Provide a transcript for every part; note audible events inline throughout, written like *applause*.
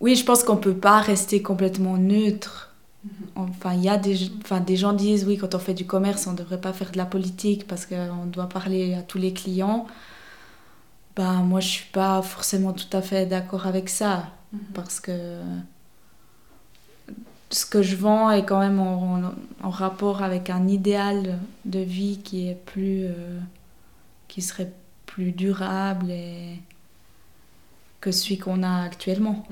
oui, je pense qu'on peut pas rester complètement neutre. Mhm. Enfin, il y a des, enfin, des gens disent, oui, quand on fait du commerce, on ne devrait pas faire de la politique parce qu'on doit parler à tous les clients. Ben, moi, je suis pas forcément tout à fait d'accord avec ça. Mhm. Parce que ce que je vends est quand même en, en, rapport avec un idéal de vie qui est plus euh, qui serait plus durable et que celui qu'on a actuellement.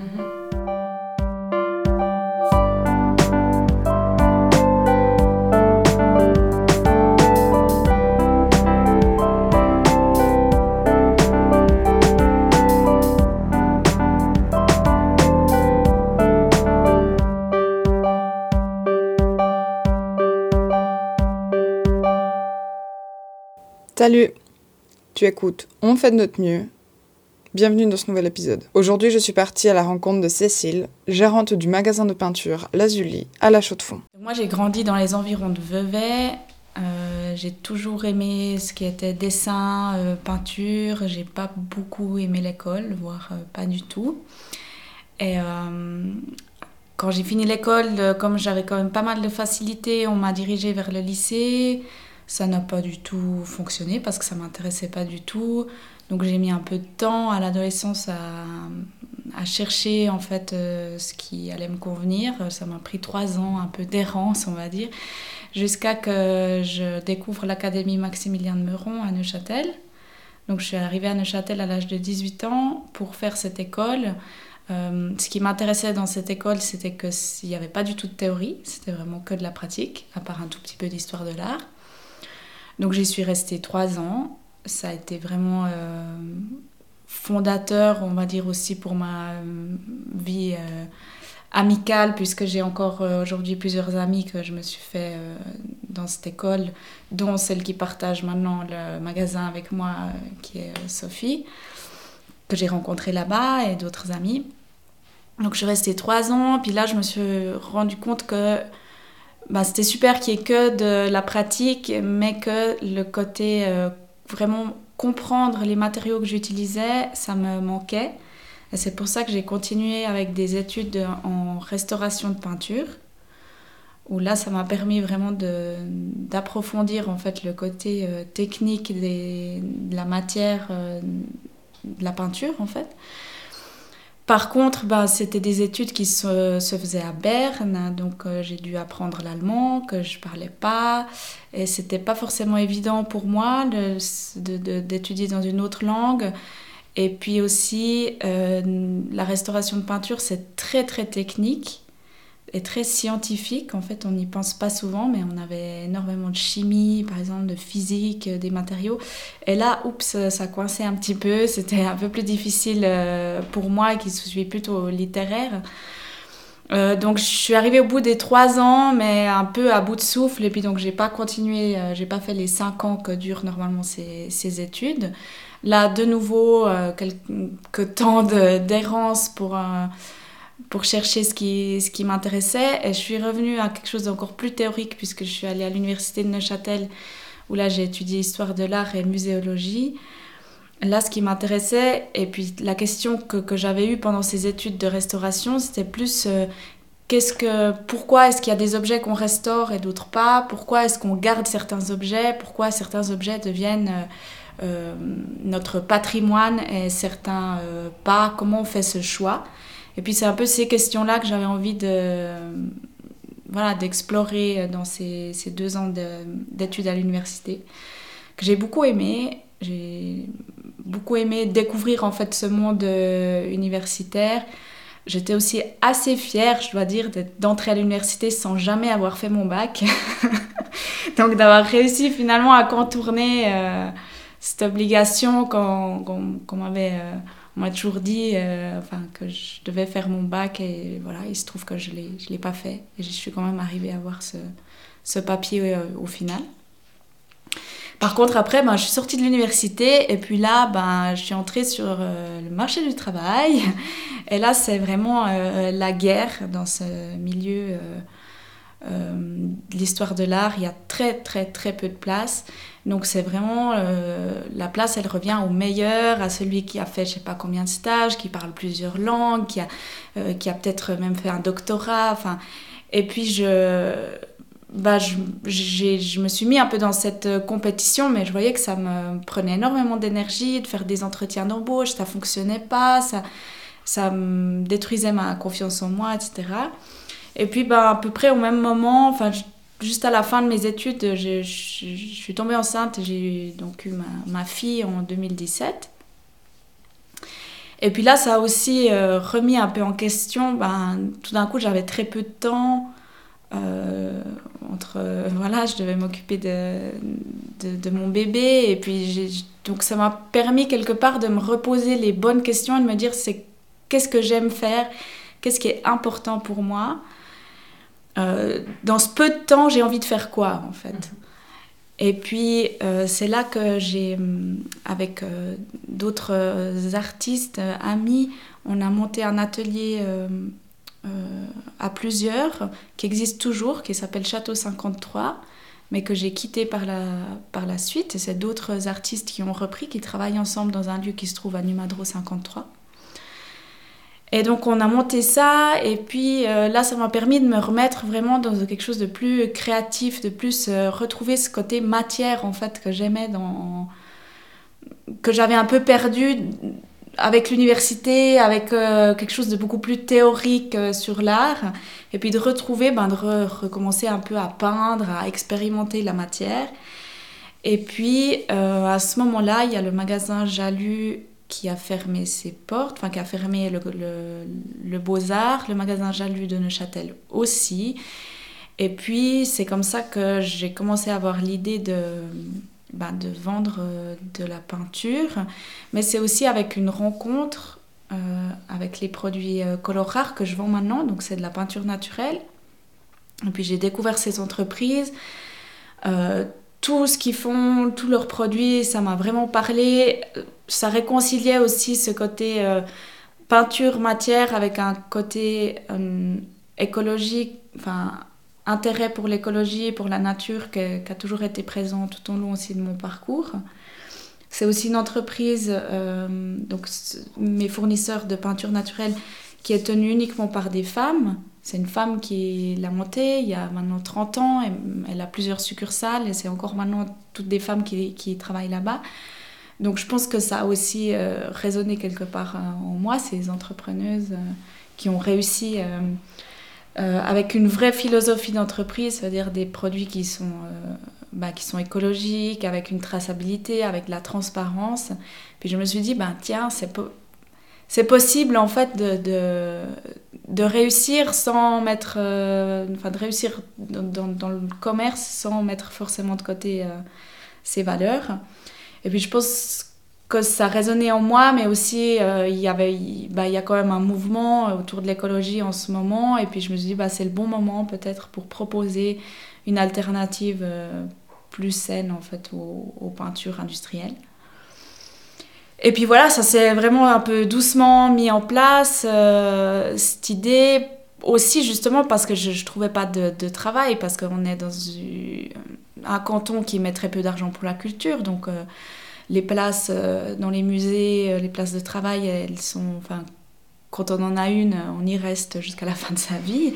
Salut Tu écoutes On fait de notre mieux. Bienvenue dans ce nouvel épisode. Aujourd'hui, je suis partie à la rencontre de Cécile, gérante du magasin de peinture Lazuli à La Chaux-de-Fonds. Moi, j'ai grandi dans les environs de Vevey. Euh, j'ai toujours aimé ce qui était dessin, euh, peinture. J'ai pas beaucoup aimé l'école, voire euh, pas du tout. Et quand j'ai fini l'école, comme j'avais quand même pas mal de facilité, on m'a dirigée vers le lycée. Ça n'a pas du tout fonctionné parce que ça m'intéressait pas du tout. Donc j'ai mis un peu de temps à l'adolescence à, chercher en fait euh, ce qui allait me convenir. Ça m'a pris trois ans, un peu d'errance on va dire, jusqu'à que je découvre l'académie Maximilien de Meuron à Neuchâtel. Donc je suis arrivée à Neuchâtel à l'âge de 18 ans pour faire cette école. Euh, ce qui m'intéressait dans cette école, c'était qu'il n'y avait pas du tout de théorie, c'était vraiment que de la pratique, à part un tout petit peu d'histoire de l'art. Donc j'y suis restée trois ans. Ça a été vraiment euh, fondateur, on va dire aussi pour ma euh, vie euh, amicale, puisque j'ai encore aujourd'hui plusieurs amis que je me suis fait dans cette école, dont celle qui partage maintenant le magasin avec moi, qui est Sophie, que j'ai rencontrée là-bas, et d'autres amis. Donc je suis restée trois ans, puis là je me suis rendu compte que bah, c'était super qu'il n'y ait que de la pratique, mais que le côté vraiment comprendre les matériaux que j'utilisais, ça me manquait. Et c'est pour ça que j'ai continué avec des études en restauration de peinture, où là, ça m'a permis vraiment d'approfondir en fait le côté euh, technique de la matière, euh, de la peinture en fait. Par contre, bah, c'était des études qui se, se, faisaient à Berne, donc euh, j'ai dû apprendre l'allemand, que je parlais pas, et c'était pas forcément évident pour moi d'étudier dans une autre langue. Et puis aussi, euh, la restauration de peinture, c'est très très technique est très scientifique. En fait, on n'y pense pas souvent, mais on avait énormément de chimie, par exemple, de physique, euh, des matériaux. Et là, oups, ça coinçait un petit peu. *laughs* C'était un peu plus difficile euh, pour moi, qui suis plutôt littéraire. Euh, donc je suis arrivée au bout des trois ans, mais un peu à bout de souffle. Et puis donc j'ai pas continué, j'ai pas fait les cinq ans que durent normalement ces, ces études. Là, de nouveau, quelques temps d'errance pour un pour chercher ce qui, ce qui m'intéressait. Et je suis revenue à quelque chose d'encore plus théorique puisque je suis allée à l'université de Neuchâtel où là j'ai étudié histoire de l'art et muséologie. Là, ce qui m'intéressait, et puis la question que, que j'avais eue pendant ces études de restauration, c'était plus euh, qu'est-ce que, pourquoi est-ce qu'il y a des objets qu'on restaure et d'autres pas? Pourquoi est-ce qu'on garde certains objets? Pourquoi certains objets deviennent euh, euh, notre patrimoine et certains pas? Comment on fait ce choix? Et puis c'est un peu ces questions-là que j'avais envie de voilà d'explorer dans ces, ces, deux ans d'études à l'université, que j'ai beaucoup aimé. J'ai beaucoup aimé découvrir en fait ce monde euh, universitaire. J'étais aussi assez fière, je dois dire, d'entrer à l'université sans jamais avoir fait mon bac. *laughs* Donc d'avoir réussi finalement à contourner euh, cette obligation qu'on m'avait... Euh, on m'a toujours dit euh, enfin, que je devais faire mon bac et voilà, il se trouve que je ne l'ai pas fait. Et je suis quand même arrivée à avoir ce, ce papier euh, au final. Par contre, après, ben, je suis sortie de l'université et puis là, ben, je suis entrée sur euh, le marché du travail. *laughs* Et là, c'est vraiment la guerre dans ce milieu l'histoire de l'art, il y a très très très peu de place. Donc c'est vraiment la place, elle revient au meilleur, à celui qui a fait je sais pas combien de stages, qui parle plusieurs langues, qui a, a peut-être même fait un doctorat. Enfin, et puis je bah, je, je, me suis mis un peu dans cette euh, compétition, mais je voyais que ça me prenait énormément d'énergie de faire des entretiens d'embauche, ça fonctionnait pas, ça, ça me détruisait ma confiance en moi, etc. Et puis, bah, à peu près au même moment, enfin, juste à la fin de mes études, je, je suis tombée enceinte, j'ai donc eu ma, ma, fille en 2017. Et puis là, ça a aussi euh, remis un peu en question, ben, tout d'un coup, j'avais très peu de temps. Euh, entre euh, *laughs* voilà je devais m'occuper de, de, mon bébé et puis donc ça m'a permis quelque part de me reposer les bonnes questions et de me dire c'est qu'est-ce que j'aime faire qu'est-ce qui est important pour moi euh, dans ce peu de temps j'ai envie de faire quoi en fait? Et puis c'est là que j'ai avec d'autres artistes amis on a monté un atelier euh, à plusieurs, qui existe toujours, qui s'appelle Château 53, mais que j'ai quitté par la, par la suite. C'est d'autres artistes qui ont repris, qui travaillent ensemble dans un lieu qui se trouve à Numadro 53. Et donc on a monté ça, et puis euh, là ça m'a permis de me remettre vraiment dans quelque chose de plus créatif, de plus euh, retrouver ce côté matière en fait que j'aimais dans que j'avais un peu perdu avec l'université, avec euh, quelque chose de beaucoup plus théorique sur l'art, et puis de retrouver, ben, de recommencer un peu à peindre, à expérimenter la matière. Et puis à ce moment-là, il y a le magasin Jalu qui a fermé ses portes, enfin qui a fermé le, le, Beaux-Arts, le magasin Jalu de Neuchâtel aussi. Et puis c'est comme ça que j'ai commencé à avoir l'idée de bah, de vendre euh, de la peinture, mais c'est aussi avec une rencontre euh, avec les produits euh, rares que je vends maintenant, donc c'est de la peinture naturelle. Et puis j'ai découvert ces entreprises, tout ce qu'ils font, tous leurs produits, ça m'a vraiment parlé. Ça réconciliait aussi ce côté peinture matière avec un côté écologique, enfin intérêt pour l'écologie et pour la nature qui, a toujours été présent tout au long aussi de mon parcours. C'est aussi une entreprise, euh, donc mes fournisseurs de peinture naturelle, qui est tenue uniquement par des femmes. C'est une femme qui l'a montée il y a maintenant 30 ans. Et elle a plusieurs succursales et c'est encore maintenant toutes des femmes qui travaillent là-bas. Donc je pense que ça a aussi euh, résonné quelque part euh, en moi, ces entrepreneuses qui ont réussi euh, avec une vraie philosophie d'entreprise, c'est-à-dire des produits qui sont, euh, bah, qui sont écologiques, avec une traçabilité, avec la transparence. Puis je me suis dit, ben, tiens, c'est, c'est possible en fait de, de, réussir sans mettre, euh, enfin de réussir dans, dans, le commerce sans mettre forcément de côté ses valeurs. Et puis je pense que ça résonnait en moi, mais aussi euh, il y avait, bah, il y a quand même un mouvement autour de l'écologie en ce moment, et puis je me suis dit bah, c'est le bon moment peut-être pour proposer une alternative euh, plus saine en fait aux, peintures industrielles. Et puis voilà, ça s'est vraiment un peu doucement mis en place euh, cette idée aussi justement parce que je ne trouvais pas de, de travail, parce qu'on est dans un canton qui met très peu d'argent pour la culture, donc les places euh, dans les musées, euh, les places de travail, elles sont, enfin, quand on en a une, on y reste jusqu'à la *laughs* fin de sa vie.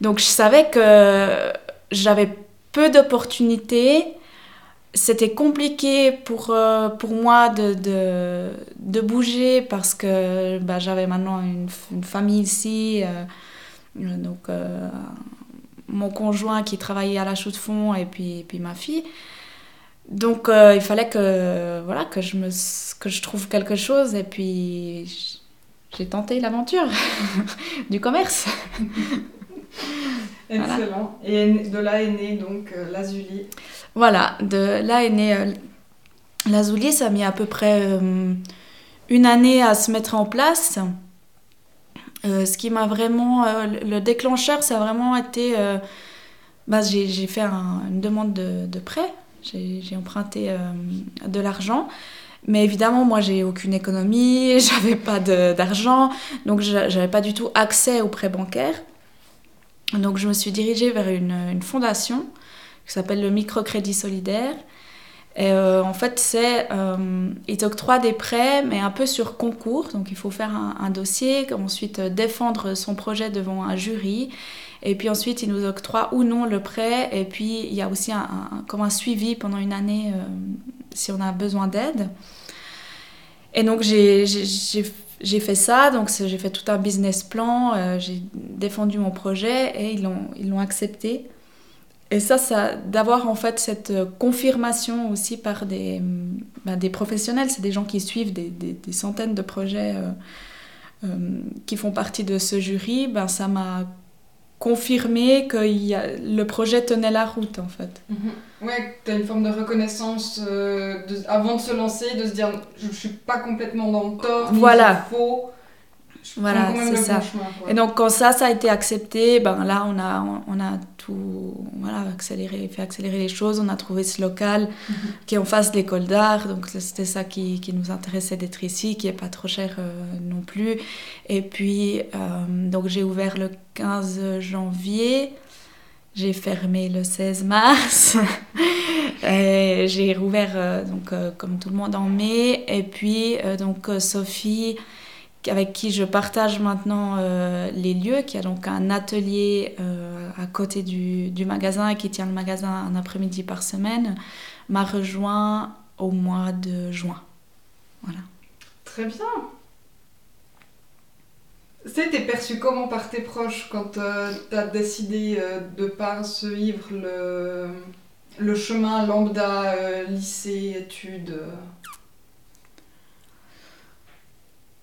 Donc je savais que j'avais peu d'opportunités. C'était compliqué pour, euh, pour moi de, de, de, bouger parce que bah, j'avais maintenant une, une, famille ici. donc mon conjoint qui travaillait à la chaux de fond et puis, et puis ma fille. Donc euh, il fallait que, voilà, que, je me, que je trouve quelque chose et puis j'ai tenté l'aventure *laughs* du commerce. *laughs* Excellent. Et de là est né donc euh, Lazuli. Voilà, de là est né euh, Lazuli. Ça a mis à peu près une année à se mettre en place. Ce qui m'a vraiment. le déclencheur, ça a vraiment été. Bah, j'ai fait une demande de, prêt j'ai emprunté euh, de l'argent. Mais évidemment, moi, j'ai aucune économie, *laughs* j'avais pas d'argent, donc j'avais pas du tout accès aux prêts bancaires. Donc je me suis dirigée vers une fondation qui s'appelle le Microcrédit Solidaire. Et euh, en fait, c'est, euh, ils t'octroient des prêts, mais un peu sur concours. Donc il faut faire un, dossier, ensuite euh, défendre son projet devant un jury. Et puis ensuite, ils nous octroient ou non le prêt. Et puis il y a aussi un, comme un suivi pendant une année euh, si on a besoin d'aide. Et donc j'ai, j'ai, fait ça, donc j'ai fait tout un business plan, j'ai défendu mon projet et ils l'ont accepté. Et ça, ça d'avoir en fait cette euh, confirmation aussi par des, hum, bah, des professionnels, c'est des gens qui suivent des, des- des centaines de projets euh, euh, qui font partie de ce jury, ben, ça m'a confirmé que y a- le projet tenait la route en fait. Ouais, tu as une forme de reconnaissance euh, de- avant de se lancer, de se dire je ne suis pas complètement dans le tort, Voilà. c'est faux. Voilà, c'est ça. Et donc quand ça, ça a été accepté, ben là on a, on a tout voilà, accéléré, fait accélérer les choses. On a trouvé ce local Mhm. qui est en face de l'école d'art, donc c'était ça qui, qui nous intéressait d'être ici, qui est pas trop cher euh, non plus. Et puis euh, donc j'ai ouvert le 15 janvier. J'ai fermé le 16 mars. *laughs* Et j'ai rouvert euh, donc, comme tout le monde en mai. Et puis donc Sophie, avec qui je partage maintenant euh, les lieux, qui a donc un atelier euh, à côté du, magasin et qui tient le magasin un après-midi par semaine, m'a rejoint au mois de juin. Voilà. Très bien. C'était perçu comment par tes proches quand tu as décidé euh, de pas suivre le, le chemin lambda, euh, lycée, études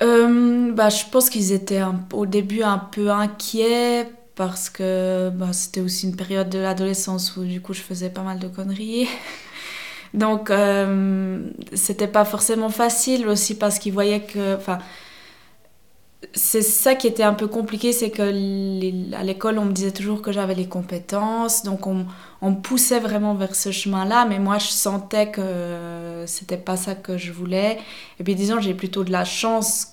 euh bah, je pense qu'ils étaient un- au début un peu inquiets parce que bah, c'était aussi une période de l'adolescence où du coup je faisais pas mal de conneries. *laughs* Donc euh, c'était pas forcément facile aussi parce qu'ils voyaient que... Enfin, c'est ça qui était un peu compliqué, c'est que les- à l'école on me disait toujours que j'avais les compétences, donc on, on me poussait vraiment vers ce chemin-là, mais moi je sentais que c'était pas ça que je voulais. Et puis disons, j'ai plutôt de la chance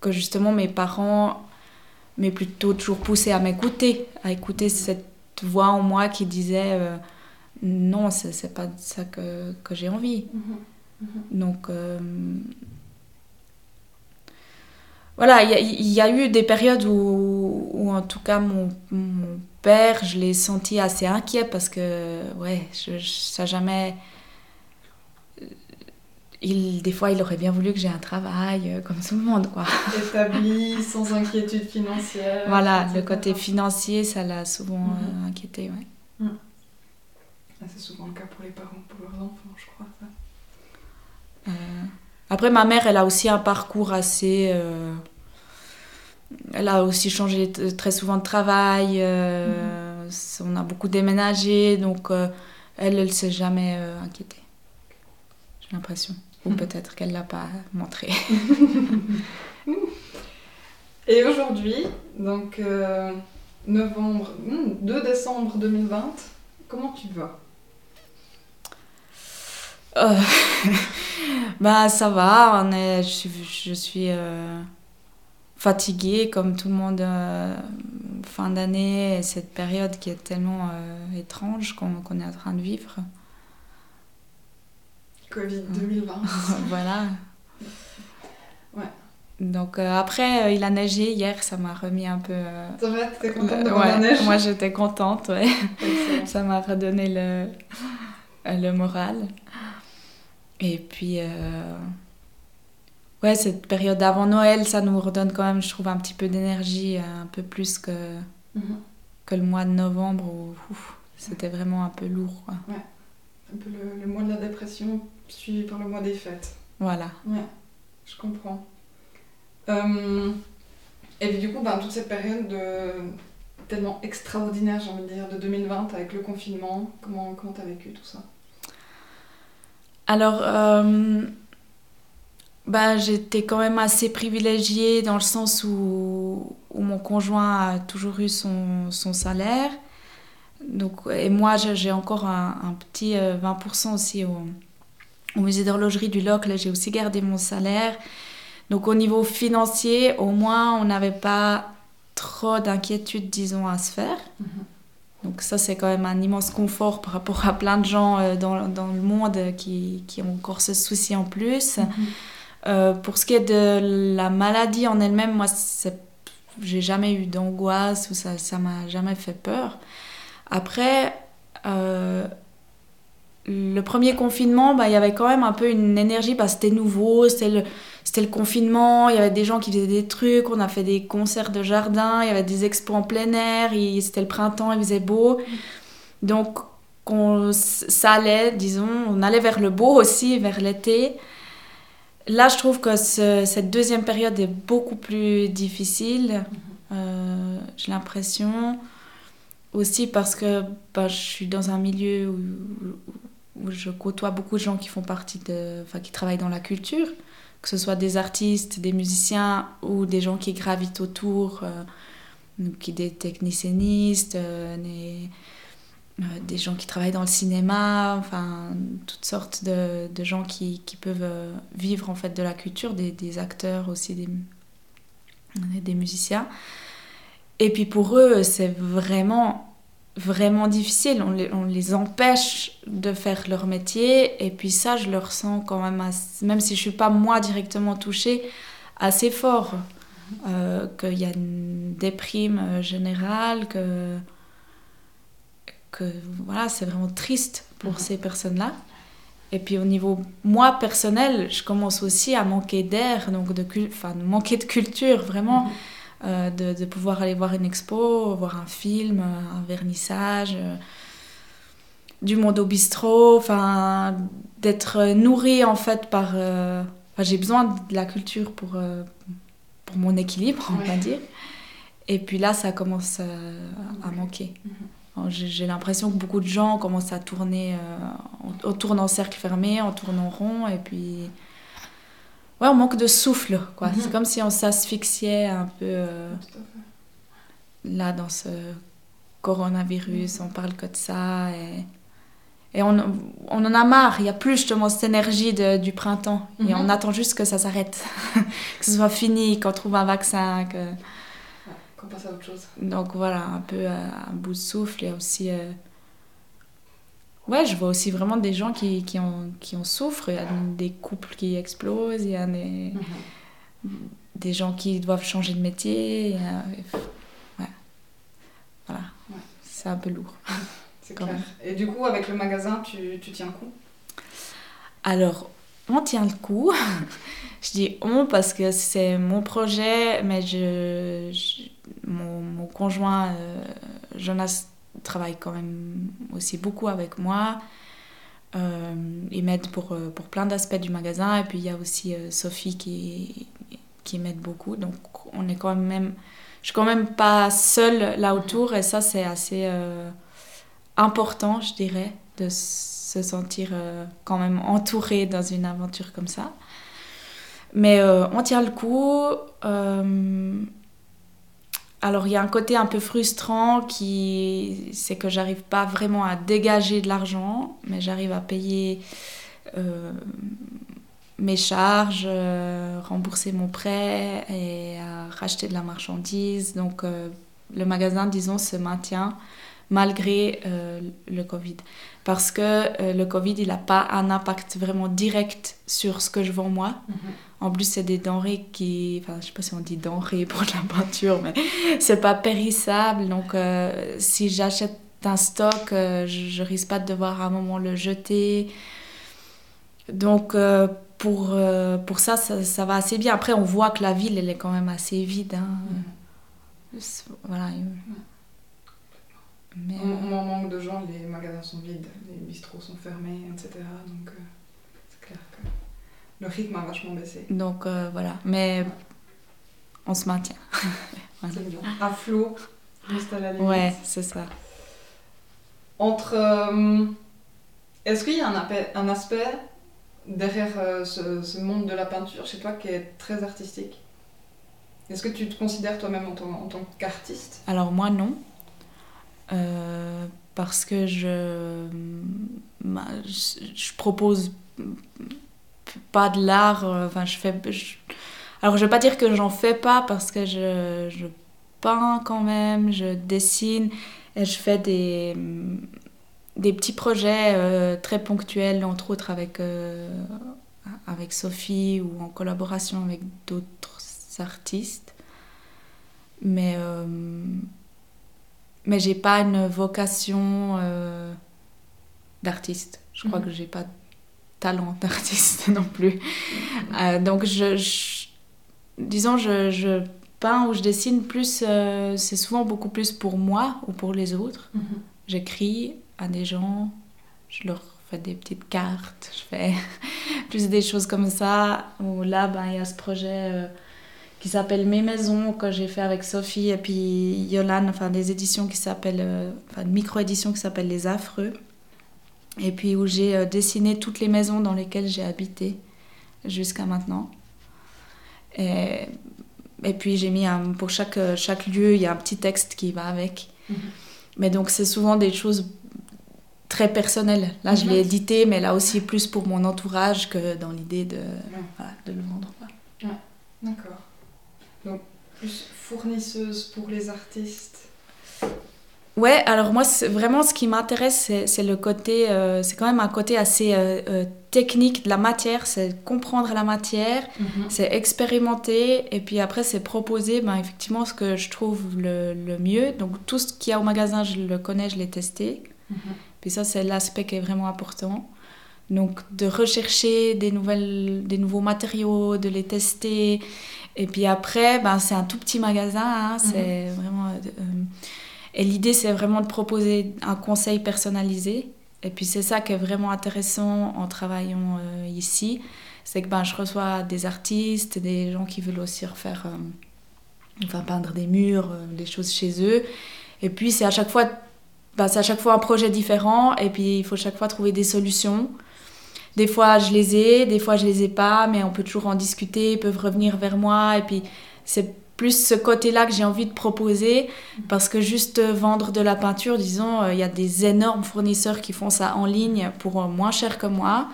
que justement mes parents m'aient plutôt toujours poussé à m'écouter, à écouter cette voix en moi qui disait euh, non, c'est pas ça que, que j'ai envie. Donc euh, voilà, il y, a- il y a eu des périodes où, où en tout cas mon, mon père, je l'ai senti assez inquiet parce que ouais, je, je- ça jamais il, des fois, il aurait bien voulu que j'ai un travail euh, comme tout le monde, quoi. Établi, sans inquiétude financière. Voilà, etc. le côté financier, ça l'a souvent Mhm. euh, inquiété, ouais. Ah, C'est souvent le cas pour les parents, pour leurs enfants, je crois. ça. Euh, Après, ma mère, elle a aussi un parcours assez... euh, Elle a aussi changé très souvent de travail. euh, On a beaucoup déménagé, donc euh, elle, elle s'est jamais euh, inquiétée. J'ai l'impression. Ou Mhm. *laughs* peut-être qu'elle l'a pas montré. *laughs* Et aujourd'hui, donc novembre, hmm, 2 décembre 2020, comment tu vas *laughs* bah ça va, on est, je suis, je suis fatiguée comme tout le monde euh, fin d'année, et cette période qui est tellement euh, étrange qu'on est en train de vivre. Covid 2020. *laughs* voilà. Ouais. Donc euh, après, il a neigé hier, ça m'a remis un peu... Ça va, t'étais contente de ouais, neige Moi j'étais contente, ouais. Ça m'a redonné le, le moral. Et puis, ouais, cette période avant Noël, ça nous redonne quand même, je trouve, un petit peu d'énergie, un peu plus que, Mhm. que le mois de novembre où c'était vraiment un peu lourd. quoi. Un peu le, le mois de la dépression suivi par le mois des fêtes. Voilà. Ouais, je comprends. Euh, et puis du coup, ben, toute cette période de, tellement extraordinaire, j'ai envie de dire, de 2020 avec le confinement, comment comment t'as vécu tout ça? Alors, euh, bah, j'étais quand même assez privilégiée dans le sens où, où mon conjoint a toujours eu son, son salaire. Donc, et moi, j'ai encore un, un petit euh, 20% aussi au, au musée d'horlogerie du Locle. Là, j'ai aussi gardé mon salaire. Donc, au niveau financier, au moins, on n'avait pas trop d'inquiétude, disons, à se faire. Donc ça, c'est quand même un immense confort par rapport à plein de gens euh, dans, dans, le monde qui, qui, ont encore ce souci en plus. Mhm. Euh, pour ce qui est de la maladie en elle-même, moi, j'ai jamais eu d'angoisse ou ça ça m'a jamais fait peur. Après, euh, le premier confinement, bah, il y avait quand même un peu une énergie parce que c'était nouveau, c'était le, c'était le confinement, il y avait des gens qui faisaient des trucs, on a fait des concerts de jardin, il y avait des expos en plein air, c'était le printemps, il faisait beau. Donc on, ça allait, disons, on allait vers le beau aussi, vers l'été. Là, je trouve que cette deuxième période est beaucoup plus difficile. Euh, j'ai l'impression aussi parce que bah, je suis dans un milieu où, où, je côtoie beaucoup de gens qui font partie de, enfin, qui travaillent dans la culture que ce soit des artistes, des musiciens ou des gens qui gravitent autour, euh, qui des technicienistes, euh, des, des, gens qui travaillent dans le cinéma, enfin toutes sortes de, de gens qui, qui, peuvent vivre en fait de la culture, des, des acteurs aussi, des, des musiciens. Et puis pour eux, c'est vraiment vraiment difficile. On les, on les, empêche de faire leur métier. Et puis ça, je le ressens quand même, même si je ne suis pas moi directement touchée, assez fort. Euh, qu'il y a une déprime euh, générale, que, que voilà, c'est vraiment triste pour mhm. ces personnes-là. Et puis au niveau, moi personnel, je commence aussi à manquer d'air, donc de, enfin, manquer de culture, vraiment. Mhm. Euh, de, de, pouvoir aller voir une expo, voir un film, euh, un vernissage, euh, du monde au bistrot, enfin, d'être nourri en fait par... j'ai besoin de la culture pour, pour mon équilibre, on va dire. Et puis là, ça commence à manquer. Mhm. J'ai l'impression que beaucoup de gens commencent à tourner, on, tourne en cercle fermé, on tourne en rond, et puis ouais, on manque de souffle, quoi. Mhm. C'est comme si on s'asphyxiait un peu euh, là dans ce coronavirus, on parle que de ça et, et on, on, en a marre, il n'y a plus justement cette énergie de, du printemps et on mhm. attend juste que ça s'arrête, *laughs* que ce soit fini, qu'on trouve un vaccin, que... qu'on passe à autre chose. Donc voilà, un peu euh, un bout de souffle et aussi... Euh, ouais, je vois aussi vraiment des gens qui, qui, en, qui en souffrent. Il y a des couples qui explosent, il y a des, mhm. des gens qui doivent changer de métier. ouais. Voilà. C'est un peu lourd. *laughs* C'est clair. Et du coup, avec le magasin, tu, tu tiens le coup? Alors, on tient le coup. *laughs* je dis on parce que c'est mon projet, mais je, mon, mon, conjoint euh, Jonas travaille quand même aussi beaucoup avec moi. Euh, il m'aide pour, euh, pour plein d'aspects du magasin. Et puis il y a aussi euh, Sophie qui, qui m'aide beaucoup. Donc on est quand même... Je suis quand même pas seule là autour et ça c'est assez important, je dirais, de se sentir quand même entourée dans une aventure comme ça. Mais on tient le coup. Alors il y a un côté un peu frustrant qui c'est que j'arrive pas vraiment à dégager de l'argent, mais j'arrive à payer euh, mes charges, euh, rembourser mon prêt et à racheter de la marchandise. Donc euh, le magasin, disons, se maintient malgré le Covid. Parce que le Covid, il n'a pas un impact vraiment direct sur ce que je vends moi. Mhm. En plus, c'est des denrées qui. Enfin, je sais pas si on dit denrées pour de la peinture, mais c'est pas périssable. Donc, euh, si j'achète un stock, euh, je, risque pas de devoir à un moment le jeter. Donc, euh, pour, pour ça, ça, va assez bien. Après, on voit que la ville, elle est quand même assez vide. Hein. Voilà. Mais, on, on, manque de gens, les magasins sont vides, les bistrots sont fermés, etc. Donc, c'est clair que le rythme a vachement baissé. Donc euh, voilà, mais on se maintient. *laughs* À flot, juste à la limite. Ouais, c'est ça. Entre. Euh, est-ce qu'il y a un, un aspect derrière euh, ce, ce, monde de la peinture chez toi qui est très artistique? Est-ce que tu te considères toi-même en, en, tant qu'artiste? Alors moi non. Parce que je, je propose pas de l'art. Euh, enfin, je fais. alors, je vais pas dire que j'en fais pas parce que je, je peins quand même, je dessine et je fais des, des petits projets euh, très ponctuels, entre autres avec, euh, avec Sophie ou en collaboration avec d'autres artistes. Mais, euh, mais j'ai pas une vocation euh, d'artiste. Je crois Mhm. que j'ai pas de talent d'artiste *laughs* non plus. Euh, donc, je, je- disons, je, je peins ou je dessine plus, euh, c'est souvent beaucoup plus pour moi ou pour les autres. J'écris à des gens, je leur fais des petites cartes, je fais *laughs* plus des choses comme ça. Où là, ben, il y a ce projet qui s'appelle Mes Maisons que j'ai fait avec Sophie et puis Yolande, enfin des éditions qui s'appellent, euh, enfin une micro-édition qui s'appelle Les Affreux. Et puis où j'ai euh, dessiné toutes les maisons dans lesquelles j'ai habité jusqu'à maintenant. Et, et puis j'ai mis un, pour chaque, chaque lieu, il y a un petit texte qui va avec. Mhm. Mais donc c'est souvent des choses très personnelles. Là, je Mhm. l'ai édité, mais là aussi plus pour mon entourage que dans l'idée de, voilà, de le vendre. quoi. D'accord. Plus fournisseuse pour les artistes. Ouais, alors moi, vraiment, ce qui m'intéresse, c'est le côté, euh, c'est quand même un côté assez euh, euh, technique de la matière, c'est comprendre la matière, c'est expérimenter, et puis après, c'est proposer, ben, effectivement, ce que je trouve le, le mieux. Donc, tout ce qu'il y a au magasin, je le connais, je l'ai testé. Puis ça, c'est l'aspect qui est vraiment important. Donc, de rechercher des, nouvelles, des nouveaux matériaux, de les tester. Et puis après, ben, c'est un tout petit magasin. hein, c'est vraiment, euh, et l'idée, c'est vraiment de proposer un conseil personnalisé. Et puis, c'est ça qui est vraiment intéressant en travaillant euh, ici. C'est que ben, je reçois des artistes, des gens qui veulent aussi refaire, euh, enfin, peindre des murs, des choses chez eux. Et puis, c'est à chaque fois bah, c'est à chaque fois un projet différent et puis il faut chaque fois trouver des solutions. Des fois je les ai, des fois je les ai pas, mais on peut toujours en discuter, ils peuvent revenir vers moi. Et puis c'est plus ce côté-là que j'ai envie de proposer parce que juste vendre de la peinture, disons, euh, il y a des énormes fournisseurs qui font ça en ligne pour euh, moins cher que moi.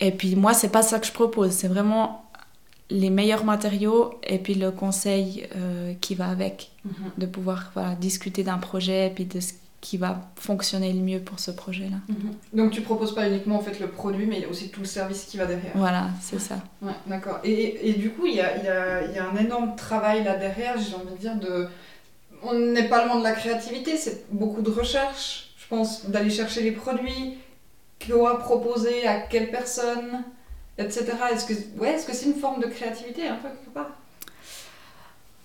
Et puis moi, c'est pas ça que je propose, c'est vraiment les meilleurs matériaux et puis le conseil euh, qui va avec. De pouvoir voilà, discuter d'un projet et puis de ce qui va fonctionner le mieux pour ce projet-là. Donc tu proposes pas uniquement en fait le produit, mais il y a aussi tout le service qui va derrière. Voilà, c'est ça. Ouais, d'accord. Et, et du coup, il y a, il y, a, y a un énorme travail là derrière, j'ai envie de dire, de... On n'est pas loin de la créativité, c'est beaucoup de recherche, je pense, d'aller chercher les produits, quoi proposer à quelle personne, etc. Est-ce que ouais, est-ce que c'est une forme de créativité, un peu, quelque part?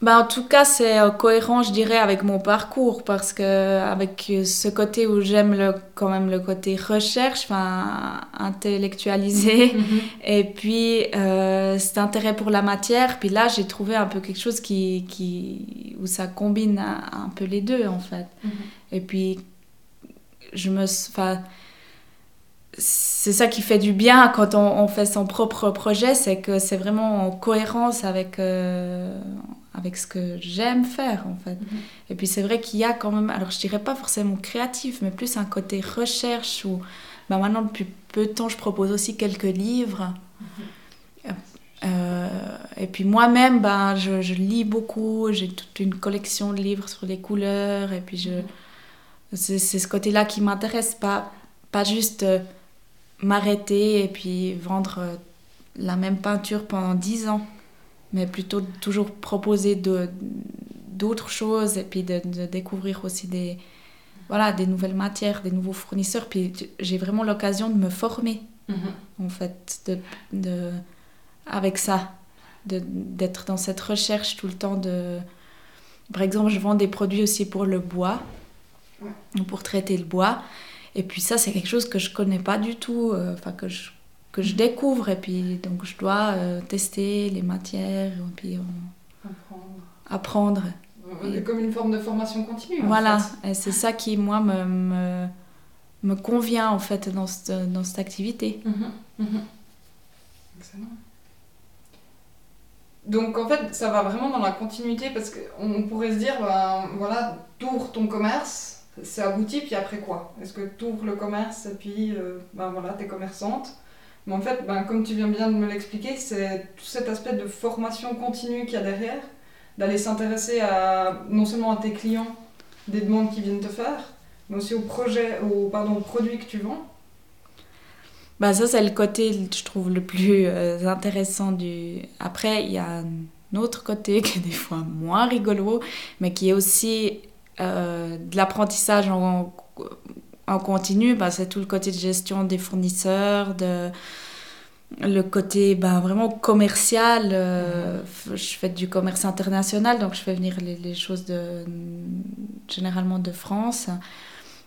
Bah, en tout cas, c'est euh, cohérent, je dirais, avec mon parcours, parce que avec euh, ce côté où j'aime le, quand même le côté recherche, enfin, intellectualisé, *laughs* et puis euh, cet intérêt pour la matière, puis là, j'ai trouvé un peu quelque chose qui, qui, où ça combine un, un peu les deux, en fait. Et puis, je me... Enfin, c'est ça qui fait du bien quand on, on fait son propre projet, c'est que c'est vraiment en cohérence avec, euh, avec ce que j'aime faire en fait. Mhm. Et puis c'est vrai qu'il y a quand même, alors je dirais pas forcément créatif, mais plus un côté recherche où bah, maintenant depuis peu de temps je propose aussi quelques livres. Euh, et puis moi-même, ben, je, je lis beaucoup, j'ai toute une collection de livres sur les couleurs, et puis je, c'est c'est ce côté-là qui m'intéresse, pas, pas juste euh, m'arrêter et puis vendre euh, la même peinture pendant 10 ans, mais plutôt toujours proposer d'autres choses et puis de, de découvrir aussi des, voilà, des nouvelles matières, des nouveaux fournisseurs. Puis j'ai vraiment l'occasion de me former, en fait, de, de, avec ça, d'être dans cette recherche tout le temps de... Par exemple, je vends des produits aussi pour le bois, pour traiter le bois. Et puis ça, c'est quelque chose que je connais pas du tout, euh, enfin que je que je découvre et puis donc je dois euh, tester les matières et puis euh, apprendre. Euh, Comme une forme de formation continue. en Voilà, fait. et c'est ça qui moi me, me, me convient en fait dans cette, dans cette activité. Mhm, mhm. Excellent. Donc en fait, ça va vraiment dans la continuité parce qu'on pourrait se dire, ben, voilà, t'ouvres ton commerce, c'est abouti, puis après quoi? Est-ce que t'ouvres le commerce et puis, euh, ben voilà, t'es commerçante? Mais en fait, ben, comme tu viens bien de me l'expliquer, c'est tout cet aspect de formation continue qu'il y a derrière, d'aller s'intéresser à non seulement à tes clients, des demandes qu'ils viennent te faire, mais aussi au projet, au pardon, aux produits que tu vends. Bah ça c'est le côté je trouve le plus euh, intéressant du. Après il y a un autre côté *laughs* qui est des fois moins rigolo, mais qui est aussi euh, de l'apprentissage en, en continu. Bah, c'est tout le côté de gestion des fournisseurs, de le côté ben, vraiment commercial. Euh, je fais du commerce international, donc je fais venir les, les choses de, généralement de France.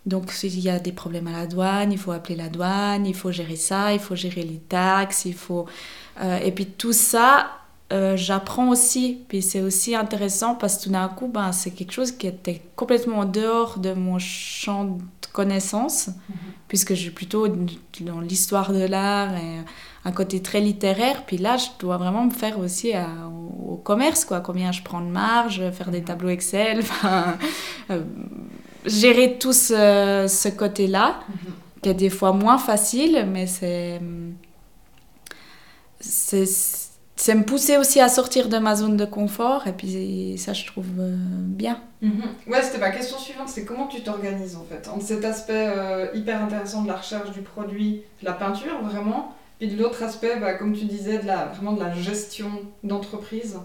Donc s'il y a des problèmes à la douane, il faut appeler la douane, il faut gérer ça, il faut gérer les taxes, il faut... Euh, et puis tout ça, euh, j'apprends aussi. Puis c'est aussi intéressant parce que tout d'un coup, ben, c'est quelque chose qui était complètement en dehors de mon champ de connaissances, mhm. puisque je suis plutôt dans l'histoire de l'art et un côté très littéraire. Puis là, je dois vraiment me faire aussi au, commerce, quoi. Combien je prends de marge, faire des mhm. tableaux Excel. *laughs* Euh, gérer tout ce, ce côté-là, mhm. qui est des fois moins facile, mais c'est. C'est me pousser aussi à sortir de ma zone de confort, et puis ça, je trouve euh, bien. Mhm. Ouais, c'était ma question suivante c'est comment tu t'organises en fait Entre cet aspect euh, hyper intéressant de la recherche du produit, de la peinture vraiment, puis de l'autre aspect, bah, comme tu disais, de la, vraiment de la gestion d'entreprise?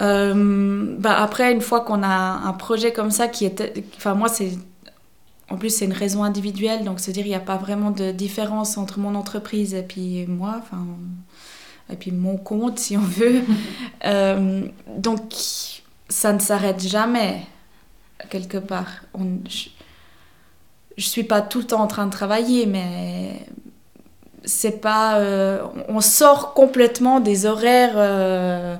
Euh, bah après, une fois qu'on a un projet comme ça qui est... Enfin, moi, c'est... En plus, c'est une raison individuelle, donc se dire il n'y a pas vraiment de différence entre mon entreprise et puis moi, enfin, et puis mon compte, si on veut. *laughs* euh, donc, ça ne s'arrête jamais, quelque part. On, je, ne suis pas tout le temps en train de travailler, mais c'est pas. Euh, on sort complètement des horaires. Euh,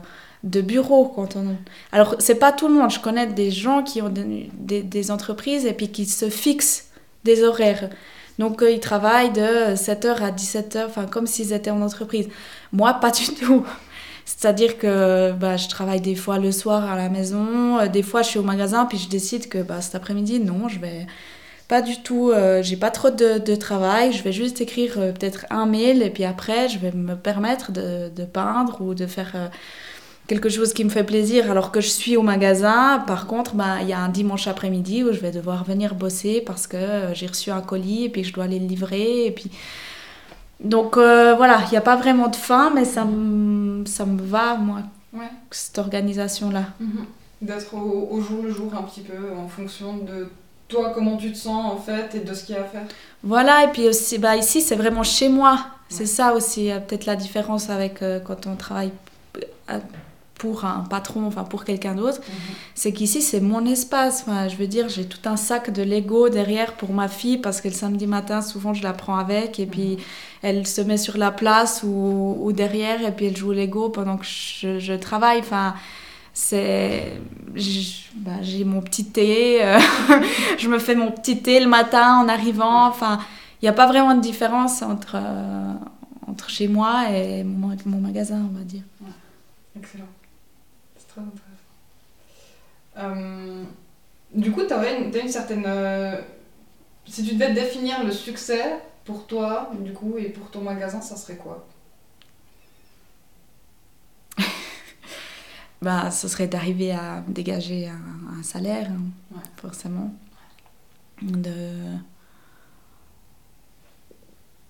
de bureau quand on alors c'est pas tout le monde. Je connais des gens qui ont des, des, entreprises et puis qui se fixent des horaires. Donc euh, ils travaillent de 7h à 17h enfin comme s'ils étaient en entreprise. Moi pas du *laughs* tout. C'est-à-dire que bah, je travaille des fois le soir à la maison euh, des fois je suis au magasin puis je décide que bah, cet après-midi non je vais pas du tout euh, j'ai pas trop de, de, travail. Je vais juste écrire peut-être un mail et puis après je vais me permettre de, de peindre ou de faire quelque chose qui me fait plaisir alors que je suis au magasin. Par contre, bah, il y a un dimanche après-midi où je vais devoir venir bosser parce que euh, j'ai reçu un colis et puis je dois aller le livrer. Et puis... Donc euh, voilà, il n'y a pas vraiment de fin, mais ça me, ça me va, moi, ouais. cette organisation-là. Mhm. D'être au, jour le jour un petit peu en fonction de toi, comment tu te sens en fait et de ce qu'il y a à faire. Voilà, et puis aussi, bah, ici c'est vraiment chez moi. C'est ça aussi, peut-être la différence avec euh, quand on travaille pour un patron, enfin pour quelqu'un d'autre, mhm. c'est qu'ici c'est mon espace. Enfin, je veux dire, j'ai tout un sac de Lego derrière pour ma fille parce que le samedi matin, souvent je la prends avec et puis mhm. elle se met sur la place ou, ou, derrière et puis elle joue Lego pendant que je, je travaille. Enfin, c'est bah, j'ai mon petit thé, euh, *laughs* je me fais mon petit thé le matin en arrivant. Enfin, il n'y a pas vraiment de différence entre, euh, entre chez moi et mon, mon magasin, on va dire. Excellent. Euh, du coup, tu as une, une certaine. Euh, si tu devais définir le succès pour toi, du coup, et pour ton magasin, ça serait quoi? *laughs* Bah, ce serait d'arriver à dégager un, salaire, hein, forcément. De,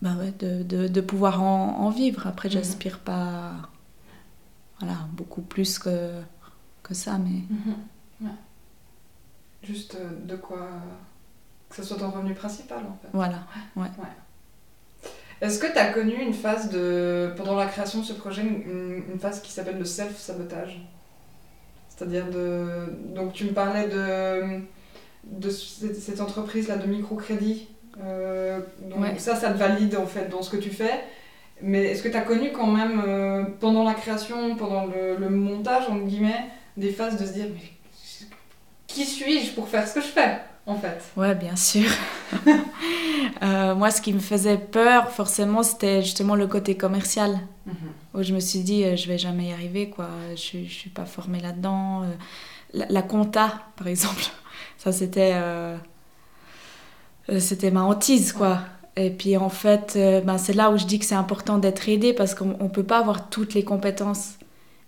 bah ouais, de, de, de pouvoir en, en, vivre. Après, mhm. j'aspire pas voilà, beaucoup plus que que ça, mais. Mhm. Juste euh, de quoi. que ce soit ton revenu principal en fait. Voilà, ouais. Est-ce que tu as connu une phase de. pendant la création de ce projet, une, phase qui s'appelle le self-sabotage? C'est-à-dire de. Donc tu me parlais de. de cette entreprise-là de microcrédit. Euh, donc ça, ça te valide en fait dans ce que tu fais. Mais est-ce que tu as connu quand même, euh, pendant la création, pendant le, le montage, entre guillemets, des phases de se dire mais qui suis-je pour faire ce que je fais en fait? Ouais, bien sûr. *laughs* Euh, moi, ce qui me faisait peur, forcément, c'était justement le côté commercial. Mhm. Où je me suis dit, euh, je vais jamais y arriver, quoi. Je, ne suis pas formée là-dedans. Euh, la, compta, par exemple, *laughs* ça c'était. c'était ma hantise, quoi. Et puis en fait, ben, c'est là où je dis que c'est important d'être aidé parce qu'on ne peut pas avoir toutes les compétences.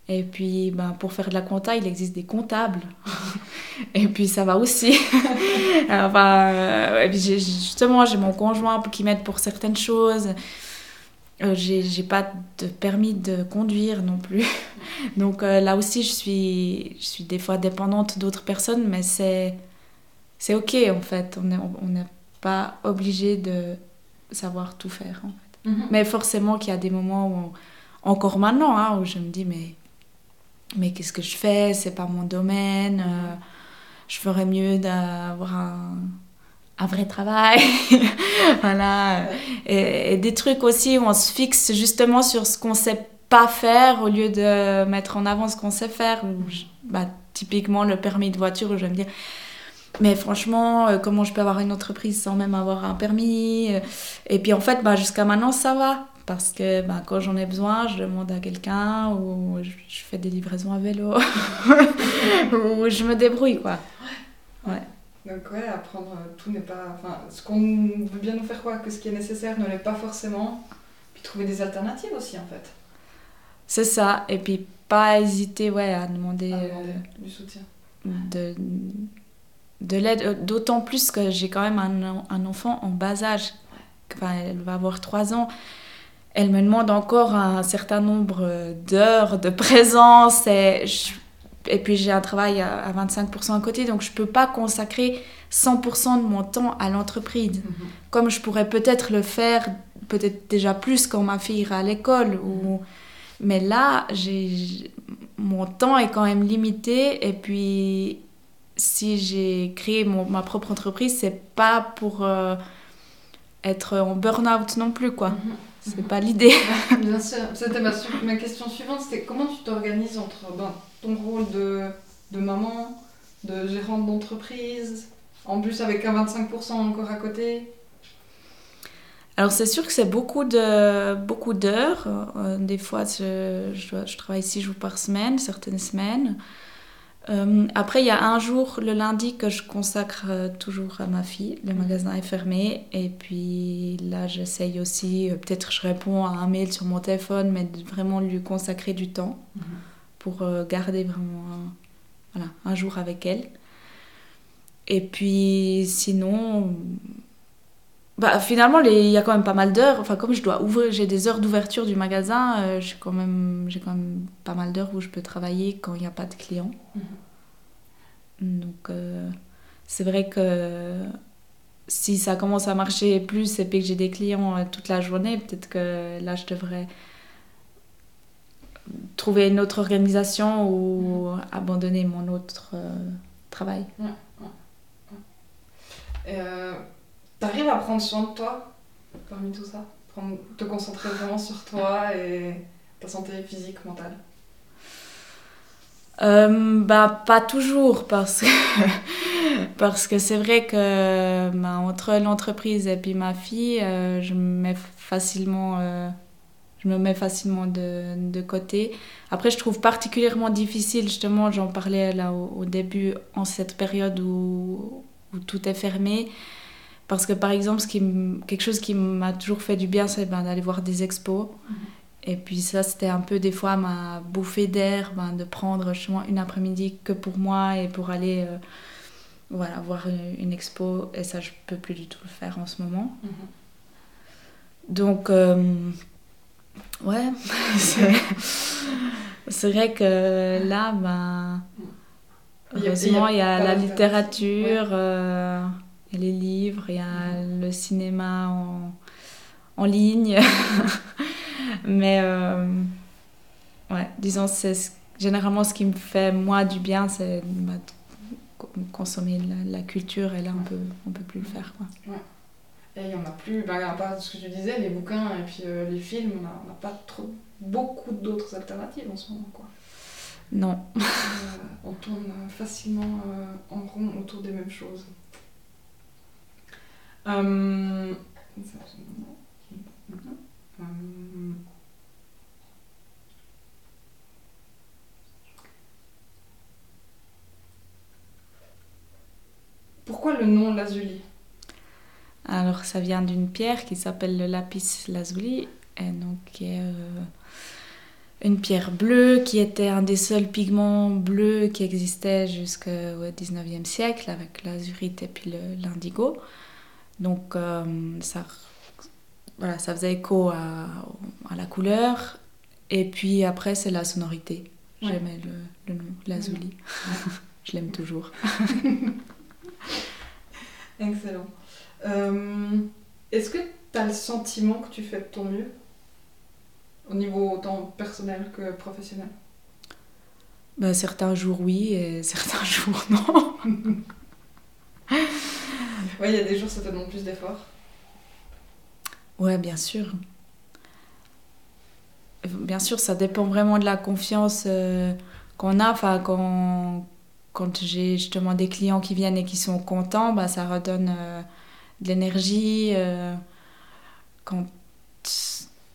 Et puis, ben, pour faire de la compta, il existe des comptables. *laughs* et puis, ça va aussi. *laughs* enfin, euh, et puis justement, j'ai mon conjoint qui m'aide pour certaines choses. Euh, j'ai pas de permis de conduire non plus. *laughs* Donc euh, là aussi, je suis, je suis des fois dépendante d'autres personnes, mais c'est ok en fait. On n'est on pas obligé de savoir tout faire en fait. Mhm. Mais forcément qu'il y a des moments où, encore maintenant, hein, où je me dis, mais mais qu'est-ce que je fais? C'est pas mon domaine. Euh, je ferais mieux d'avoir un, un, vrai travail. *laughs* voilà. Et, des trucs aussi où on se fixe justement sur ce qu'on sait pas faire au lieu de mettre en avant ce qu'on sait faire. Bah, typiquement, le permis de voiture, où je vais me dire. Mais franchement, euh, comment je peux avoir une entreprise sans même avoir un permis? Et puis en fait, bah, jusqu'à maintenant, ça va parce que ben, quand j'en ai besoin, je demande à quelqu'un ou je, fais des livraisons à vélo *laughs* ou je me débrouille quoi. Ouais. Donc ouais, apprendre euh, tout n'est pas... Enfin, ce qu'on veut bien nous faire croire que ce qui est nécessaire ne l'est pas forcément. Puis trouver des alternatives aussi en fait. C'est ça. Et puis pas hésiter ouais, à demander, à demander du soutien. De, de l'aide. Euh, d'autant plus que j'ai quand même un, un, enfant en bas âge. Enfin, elle va avoir 3 ans elle me demande encore un certain nombre d'heures de présence et, et puis j'ai un travail à, 25% à côté, donc je ne peux pas consacrer 100% de mon temps à l'entreprise, mhm. comme je pourrais peut-être le faire, peut-être déjà plus quand ma fille ira à l'école. Ou... Mais là, mon temps est quand même limité et puis si j'ai créé ma propre entreprise, c'est pas pour euh, être en burn-out non plus, quoi. Mhm c'est pas l'idée. *laughs* Bien sûr, c'était ma, ma, question suivante, c'était comment tu t'organises entre ben, ton rôle de, de, maman, de gérante d'entreprise, en plus avec un 25% encore à côté? Alors c'est sûr que c'est beaucoup de beaucoup d'heures. Euh, des fois, je, je, je, travaille six jours par semaine, certaines semaines. Euh, après, il y a un jour, le lundi, que je consacre euh, toujours à ma fille. Le magasin est fermé. Et puis là, j'essaye aussi, euh, peut-être je réponds à un mail sur mon téléphone, mais de vraiment lui consacrer du temps mhm. pour garder vraiment un, voilà, un jour avec elle. Et puis sinon, bah, finalement, il y a quand même pas mal d'heures. Enfin, comme je dois ouvrir, j'ai des heures d'ouverture du magasin, euh, j'ai quand, même, quand même pas mal d'heures où je peux travailler quand il n'y a pas de clients. Mhm. Donc, euh, c'est vrai que si ça commence à marcher plus et puis que j'ai des clients euh, toute la journée, peut-être que là, je devrais trouver une autre organisation ou mhm. abandonner mon autre travail. T'arrives à prendre soin de toi parmi tout ça Prendre, Te concentrer vraiment sur toi et ta santé physique, mentale euh, bah, pas toujours parce que *laughs* parce que c'est vrai que bah, entre l'entreprise et puis ma fille euh, je me mets facilement euh, je me mets facilement de, côté. Après je trouve particulièrement difficile justement j'en parlais là au, début en cette période où tout est fermé parce que par exemple, ce qui quelque chose qui m'a toujours fait du bien, c'est ben, d'aller voir des expos. Mhm. Et puis ça, c'était un peu des fois ma bouffée d'air, ben, de prendre justement une après-midi que pour moi et pour aller euh, voilà, voir une, expo. Et ça, je peux plus du tout le faire en ce moment. Mhm. Donc, euh, ouais, *laughs* c'est vrai que là, ben, heureusement, il y a, la littérature. Euh, il y a les livres, il y a le cinéma en, en ligne. *laughs* Mais euh, ouais, disons, c'est généralement ce qui me fait moi du bien, c'est bah, consommer la, culture et là on peut, on peut plus le faire. Quoi. Ouais. Et il n'y en a plus, bah, à part ce que tu disais, les bouquins et puis euh, les films, on n'a pas trop, beaucoup d'autres alternatives en ce moment. Quoi. Non. Euh, on tourne facilement en rond autour des mêmes choses. Euh, pourquoi le nom lazuli? Alors, ça vient d'une pierre qui s'appelle le lapis lazuli, et donc euh, une pierre bleue qui était un des seuls pigments bleus qui existait jusqu'au 19e siècle avec l'azurite et puis l'indigo. Donc euh, ça, voilà, ça faisait écho à, à, la couleur. Et puis après, c'est la sonorité. J'aimais le, le, nom, lazuli. *laughs* Je l'aime toujours. *laughs* Excellent. Euh, est-ce que tu as le sentiment que tu fais de ton mieux? Au niveau autant personnel que professionnel? Ben, Certains jours oui et certains *laughs* jours non. Oui, il y a des jours ça te demande plus d'efforts. Ouais, bien sûr. Bien sûr, ça dépend vraiment de la confiance euh, qu'on a. Enfin, quand, quand j'ai justement des clients qui viennent et qui sont contents, bah, ça redonne euh, de l'énergie. Euh, quand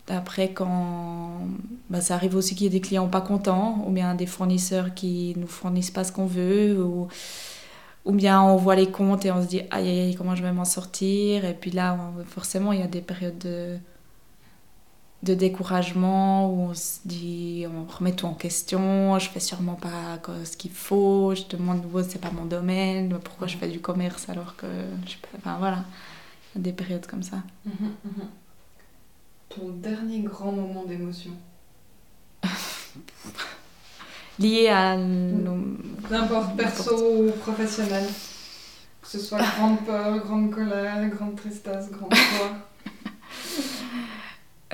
après, quand bah, ça arrive aussi qu'il y ait des clients pas contents, ou bien des fournisseurs qui nous fournissent pas ce qu'on veut, ou, ou bien on voit les comptes et on se dit aïe aïe, aïe comment je vais m'en sortir? Et puis là, forcément, il y a des périodes de, de découragement où on se dit on remet tout en question, je fais sûrement pas ce qu'il faut, je demande nouveau, c'est pas mon domaine, pourquoi je fais du commerce alors que je Enfin voilà, il y a des périodes comme ça. Mhm, mhm. Ton dernier grand moment d'émotion? *laughs* Lié à N'importe, perso ou professionnel. Que ce soit *laughs* grande peur, grande colère, grande tristesse, grande joie.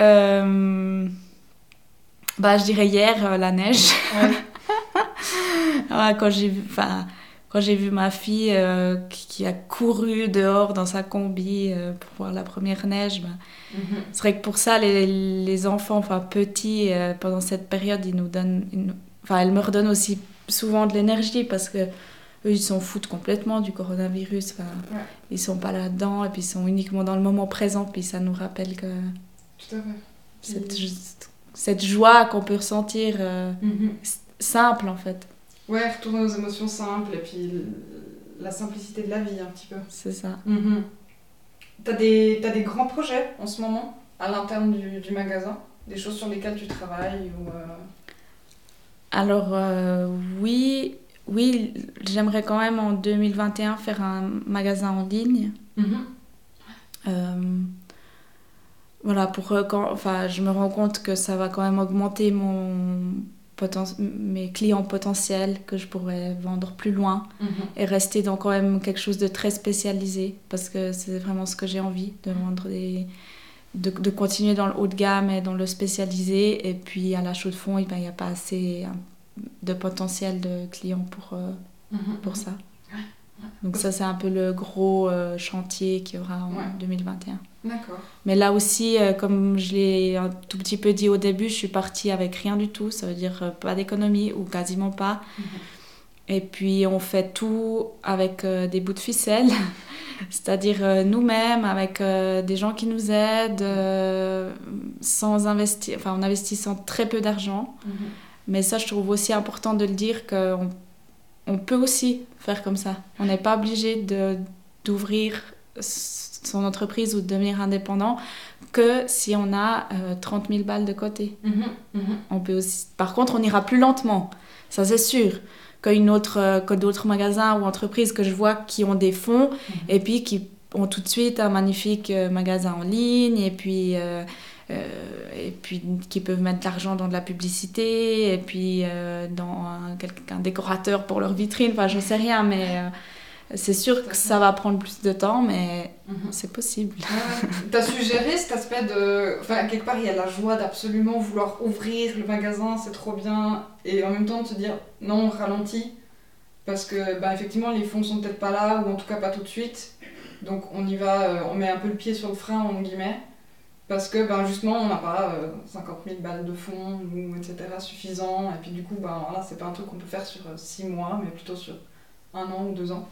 *laughs* euh... Bah, je dirais hier, euh, la neige. *laughs* Ouais. quand j'ai vu... Enfin, quand j'ai vu ma fille euh, qui a couru dehors dans sa combi euh, pour voir la première neige, ben, mhm. c'est vrai que pour ça, les, les enfants, enfin petits, euh, pendant cette période, ils nous donnent, enfin, elles me redonnent aussi souvent de l'énergie parce que eux, ils s'en foutent complètement du coronavirus. Enfin, ouais. Ils sont pas là-dedans et puis ils sont uniquement dans le moment présent. Puis ça nous rappelle que Tout à fait. Cette, cette joie qu'on peut ressentir mhm. simple en fait. Ouais, retourner aux émotions simples et puis la simplicité de la vie un petit peu. C'est ça. Mm T'as des, as des grands projets en ce moment à l'interne du, du, magasin? Des choses sur lesquelles tu travailles ou euh? Alors euh, oui, oui j'aimerais quand même en 2021 faire un magasin en ligne. Mm euh, voilà, pour quand, enfin, je me rends compte que ça va quand même augmenter mon mes clients potentiels que je pourrais vendre plus loin mhm. et rester dans quand même quelque chose de très spécialisé parce que c'est vraiment ce que j'ai envie de vendre des de, de, continuer dans le haut de gamme et dans le spécialisé et puis à la chaux de fond il n'y a pas assez hein, de potentiel de clients pour, euh, mhm. pour ça donc ça c'est un peu le gros euh, chantier qu'il y aura en 2021 D'accord. Mais là aussi, euh, comme je l'ai un tout petit peu dit au début, je suis partie avec rien du tout. Ça veut dire euh, pas d'économie ou quasiment pas. Mhm. Et puis on fait tout avec euh, des bouts de ficelle, c'est-à-dire nous-mêmes, avec des gens qui nous aident, sans investir, enfin en investissant très peu d'argent. Mhm. Mais ça, je trouve aussi important de le dire qu'on on peut aussi faire comme ça. On n'est pas obligé d'ouvrir son entreprise ou de devenir indépendant que si on a 30 euh, 000 balles de côté. Mhm, mhm. On peut aussi... Par contre, on ira plus lentement, ça c'est sûr. Qu'une autre, euh, que d'autres magasins ou entreprises que je vois qui ont des fonds mhm. et puis qui ont tout de suite un magnifique euh, magasin en ligne et puis, et puis qui peuvent mettre de l'argent dans de la publicité et puis dans un, un, décorateur pour leur vitrine, enfin je sais rien, mais c'est sûr que ça va prendre plus de temps, mais mhm. c'est possible. tu as suggéré cet aspect de. Enfin, quelque part, il y a la joie d'absolument vouloir ouvrir le magasin, c'est trop bien, et en même temps de se dire non, ralentis, parce que, bah, effectivement, les fonds sont peut-être pas là, ou en tout cas pas tout de suite. Donc, on y va, euh, on met un peu le pied sur le frein, en guillemets, parce que, ben, justement, on n'a pas 50 euh, 000 balles de fonds, ou etc., suffisant, et puis du coup, ben, voilà, c'est pas un truc qu'on peut faire sur 6 euh, mois, mais plutôt sur un an ou deux ans.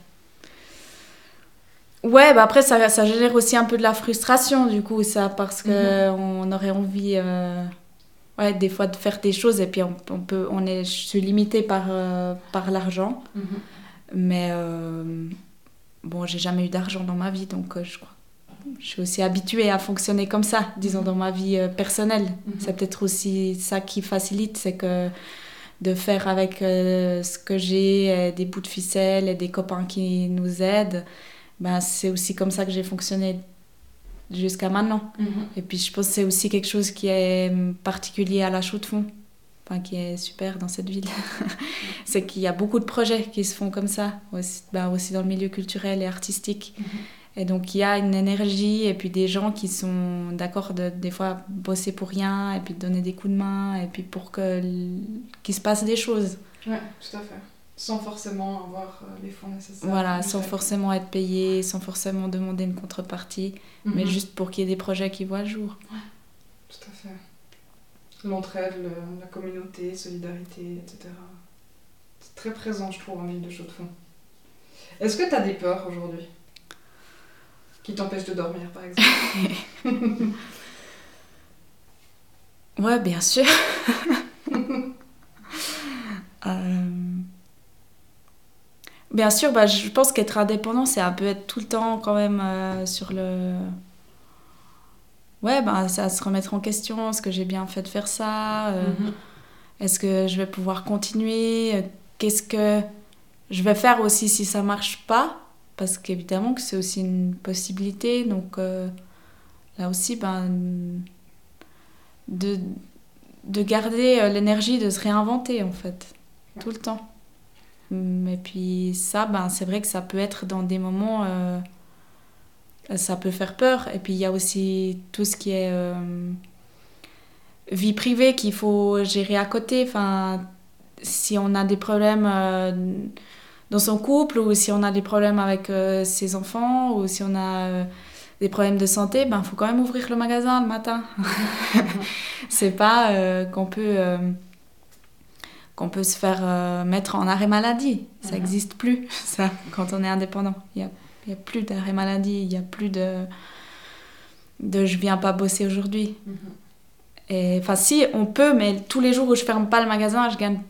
Ouais, bah après, ça, ça génère aussi un peu de la frustration, du coup, ça, parce qu'on mhm. on aurait envie, euh, ouais, des fois, de faire des choses, et puis on, on peut, on est, je suis limitée par, euh, par l'argent. Mhm. Mais, euh, bon, j'ai jamais eu d'argent dans ma vie, donc je crois je suis aussi habituée à fonctionner comme ça, disons, dans ma vie euh, personnelle. Mhm. C'est peut-être aussi ça qui facilite, c'est que de faire avec euh, ce que j'ai, euh, des bouts de ficelle et des copains qui nous aident, ben, c'est aussi comme ça que j'ai fonctionné jusqu'à maintenant. Mhm. Et puis je pense que c'est aussi quelque chose qui est particulier à la chaux de fond, enfin, qui est super dans cette ville. *laughs* c'est qu'il y a beaucoup de projets qui se font comme ça, aussi, ben, aussi dans le milieu culturel et artistique. Mhm. Et donc il y a une énergie et puis des gens qui sont d'accord de des fois bosser pour rien et puis de donner des coups de main et puis pour que qu'il se passe des choses. Ouais, tout à fait. Sans forcément avoir euh, les fonds nécessaires. Voilà, sans forcément être payé, sans forcément demander une contrepartie, mais Mhm. juste pour qu'il y ait des projets qui voient le jour. Tout à fait. L'entraide, le- la communauté, solidarité, etc. C'est très présent, je trouve, en île de chaux de fond. Est-ce que tu as des peurs aujourd'hui Qui t'empêchent de dormir, par exemple *laughs* Ouais, bien sûr. *laughs* Euh, Bien sûr, bah, je pense qu'être indépendant, c'est un peu être tout le temps quand même euh, sur le... Ouais, bah, ça se remettre en question, est-ce que j'ai bien fait de faire ça euh, Mhm. Est-ce que je vais pouvoir continuer Euh, Qu'est-ce que je vais faire aussi si ça marche pas? Parce qu'évidemment que c'est aussi une possibilité. Donc euh, là aussi, ben, de, de garder l'énergie de se réinventer en fait, tout le temps. Hum, Et puis ça, ben, c'est vrai que ça peut être dans des moments... euh, ça peut faire peur. Et puis il y a aussi tout ce qui est... euh, vie privée qu'il faut gérer à côté. Enfin, si on a des problèmes euh, dans son couple ou si on a des problèmes avec ses enfants ou si on a des problèmes de santé, ben faut quand même ouvrir le magasin le matin. *laughs* C'est pas qu'on peut qu'on peut se faire euh, mettre en arrêt maladie. Ça n'existe plus *laughs* ça quand on est indépendant. Il y a, y a plus d'arrêt maladie, il y a plus de de je viens pas bosser aujourd'hui. Mhm. Et enfin, si, on peut, mais tous les jours où je ferme pas le magasin, je gagne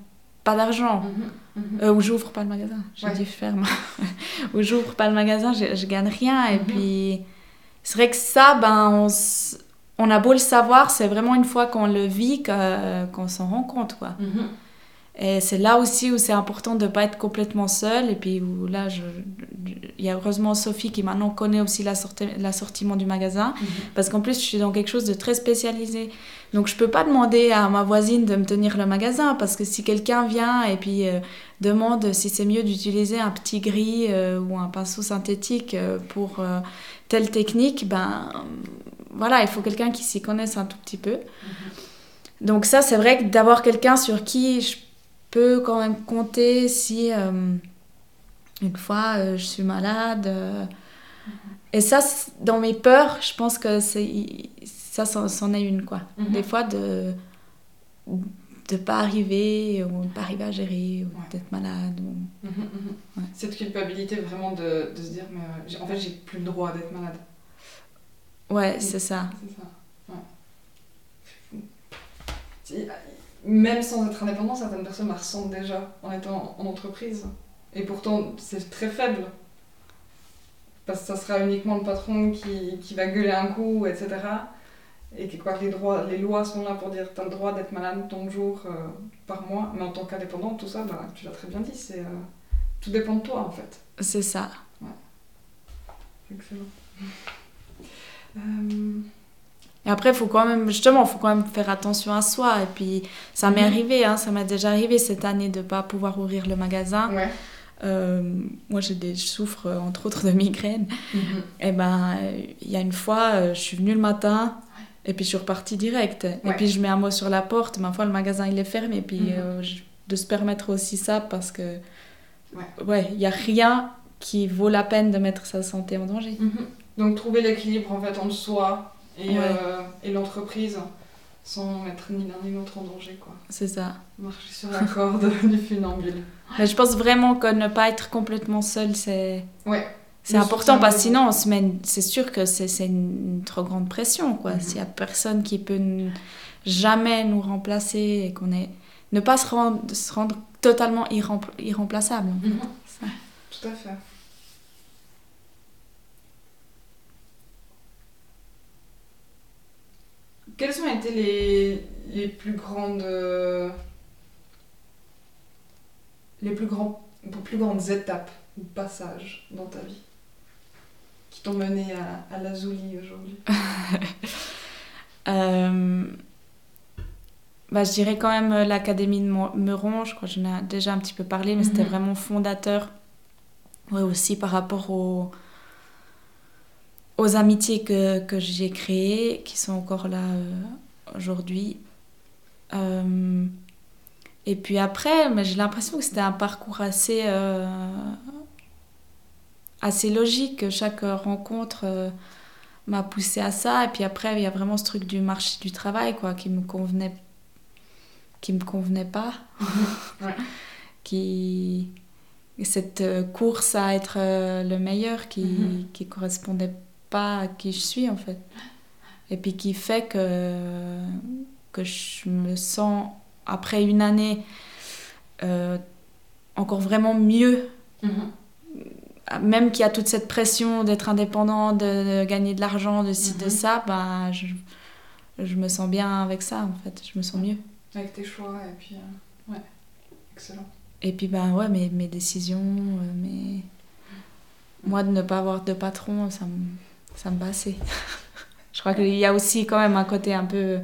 pas d'argent. Mhm. Mhm. Euh, où j'ouvre pas le magasin, j'ai Ouais. dit ferme. *laughs* où j'ouvre pas le magasin, je, je gagne rien. Et puis, c'est vrai que ça, ben, on, s- on a beau le savoir, c'est vraiment une fois qu'on le vit qu'on s'en rend compte, quoi. Et c'est là aussi où c'est important de ne pas être complètement seul. Et puis où là, je- je- il y a heureusement Sophie qui maintenant connaît aussi l'assorti- l'assortiment du magasin. Mhm. Parce qu'en plus, je suis dans quelque chose de très spécialisé. Donc, je peux pas demander à ma voisine de me tenir le magasin. Parce que si quelqu'un vient et puis euh, demande si c'est mieux d'utiliser un petit gris euh, ou un pinceau synthétique euh, pour telle technique, ben voilà, il faut quelqu'un qui s'y connaisse un tout petit peu. Donc, ça, c'est vrai que d'avoir quelqu'un sur qui je peux quand même compter si euh, une fois euh, je suis malade. euh, et ça, dans mes peurs, je pense que c'est ça, c'en est une, quoi. Mhm. Des fois, de de pas arriver, ou de pas arriver à gérer, ou Ouais. d'être malade. ou- Mhm, mhm. Ouais. Cette culpabilité vraiment de, de se dire, mais en fait, j'ai plus le droit d'être malade. Ouais, c'est ça. C'est ça. Ouais. Même sans être indépendant, certaines personnes la ressentent déjà en étant en entreprise. Et pourtant, c'est très faible. Parce que ça sera uniquement le patron qui, qui va gueuler un coup, etc. Et que quoi, les, droits, les lois sont là pour dire tu as le droit d'être malade tant de jours euh, par mois. Mais en tant qu'indépendant, tout ça, bah, tu l'as très bien dit, c'est, euh, tout dépend de toi en fait. C'est ça. Excellent. *laughs* Euh, Et après, faut quand même, justement, faut quand même faire attention à soi. Et puis, ça m'est Mhm. arrivé, hein, ça m'est déjà arrivé cette année de pas pouvoir ouvrir le magasin. ouais. Euh, moi, j'ai des, je souffre entre autres de migraines. Mhm. Et ben, il y a une fois, euh, je suis venue le matin et puis je suis repartie direct. Et Ouais. puis je mets un mot sur la porte. Ma foi, le magasin il est fermé. Et puis Mhm. euh, je- de se permettre aussi ça parce que, Ouais. ouais, il y a rien qui vaut la peine de mettre sa santé en danger. Mhm. Donc trouver l'équilibre en fait entre soi et, Ouais. euh, et l'entreprise sans mettre ni l'un ni l'autre en danger quoi. C'est ça. Marcher sur la corde *laughs* du funambule. Mais je pense vraiment que ne pas être complètement seul, c'est. Ouais. C'est Le important parce que sinon, on se c'est sûr que c'est c'est une, trop grande pression. quoi. Mhm. S'il y a personne qui peut n- jamais nous remplacer et qu'on est. Ne pas se rendre, se rendre totalement irrempl- irremplaçable. Mhm. Ça. Tout à fait. Quelles ont été les, les plus grandes. euh, les plus, grands, plus grandes étapes ou passages dans ta vie qui t'ont mené à, à Lazuli aujourd'hui? *laughs* Euh, bah, je dirais quand même euh, l'Académie de Meuron, je crois que j'en ai déjà un petit peu parlé, mais c'était Mhm. vraiment fondateur. Ouais, aussi par rapport aux, aux amitiés que, que j'ai créées, qui sont encore là euh, aujourd'hui. Euh, et puis après, j'ai l'impression que c'était un parcours assez, euh, assez logique. que Chaque rencontre m'a poussé à ça. Et puis après, il y a vraiment ce truc du marché du travail, quoi, qui me convenait, qui me convenait pas. *laughs* Ouais. qui cette course à être le meilleur qui Mhm. qui correspondait pas qui je suis en fait. Et puis qui fait que que je me sens après une année euh, encore vraiment mieux même qu'il y a toute cette pression d'être indépendant, de, de gagner de l'argent, de ci, de Mhm. ça, ben, je, je me sens bien avec ça, en fait. Je me sens mieux. Avec tes choix, et puis. euh, ouais, excellent. Et puis, ben, ouais, mes, mes décisions, euh, mes... moi, de ne pas avoir de patron, ça me, ça me assez. *laughs* je crois qu'il y a aussi quand même un côté un peu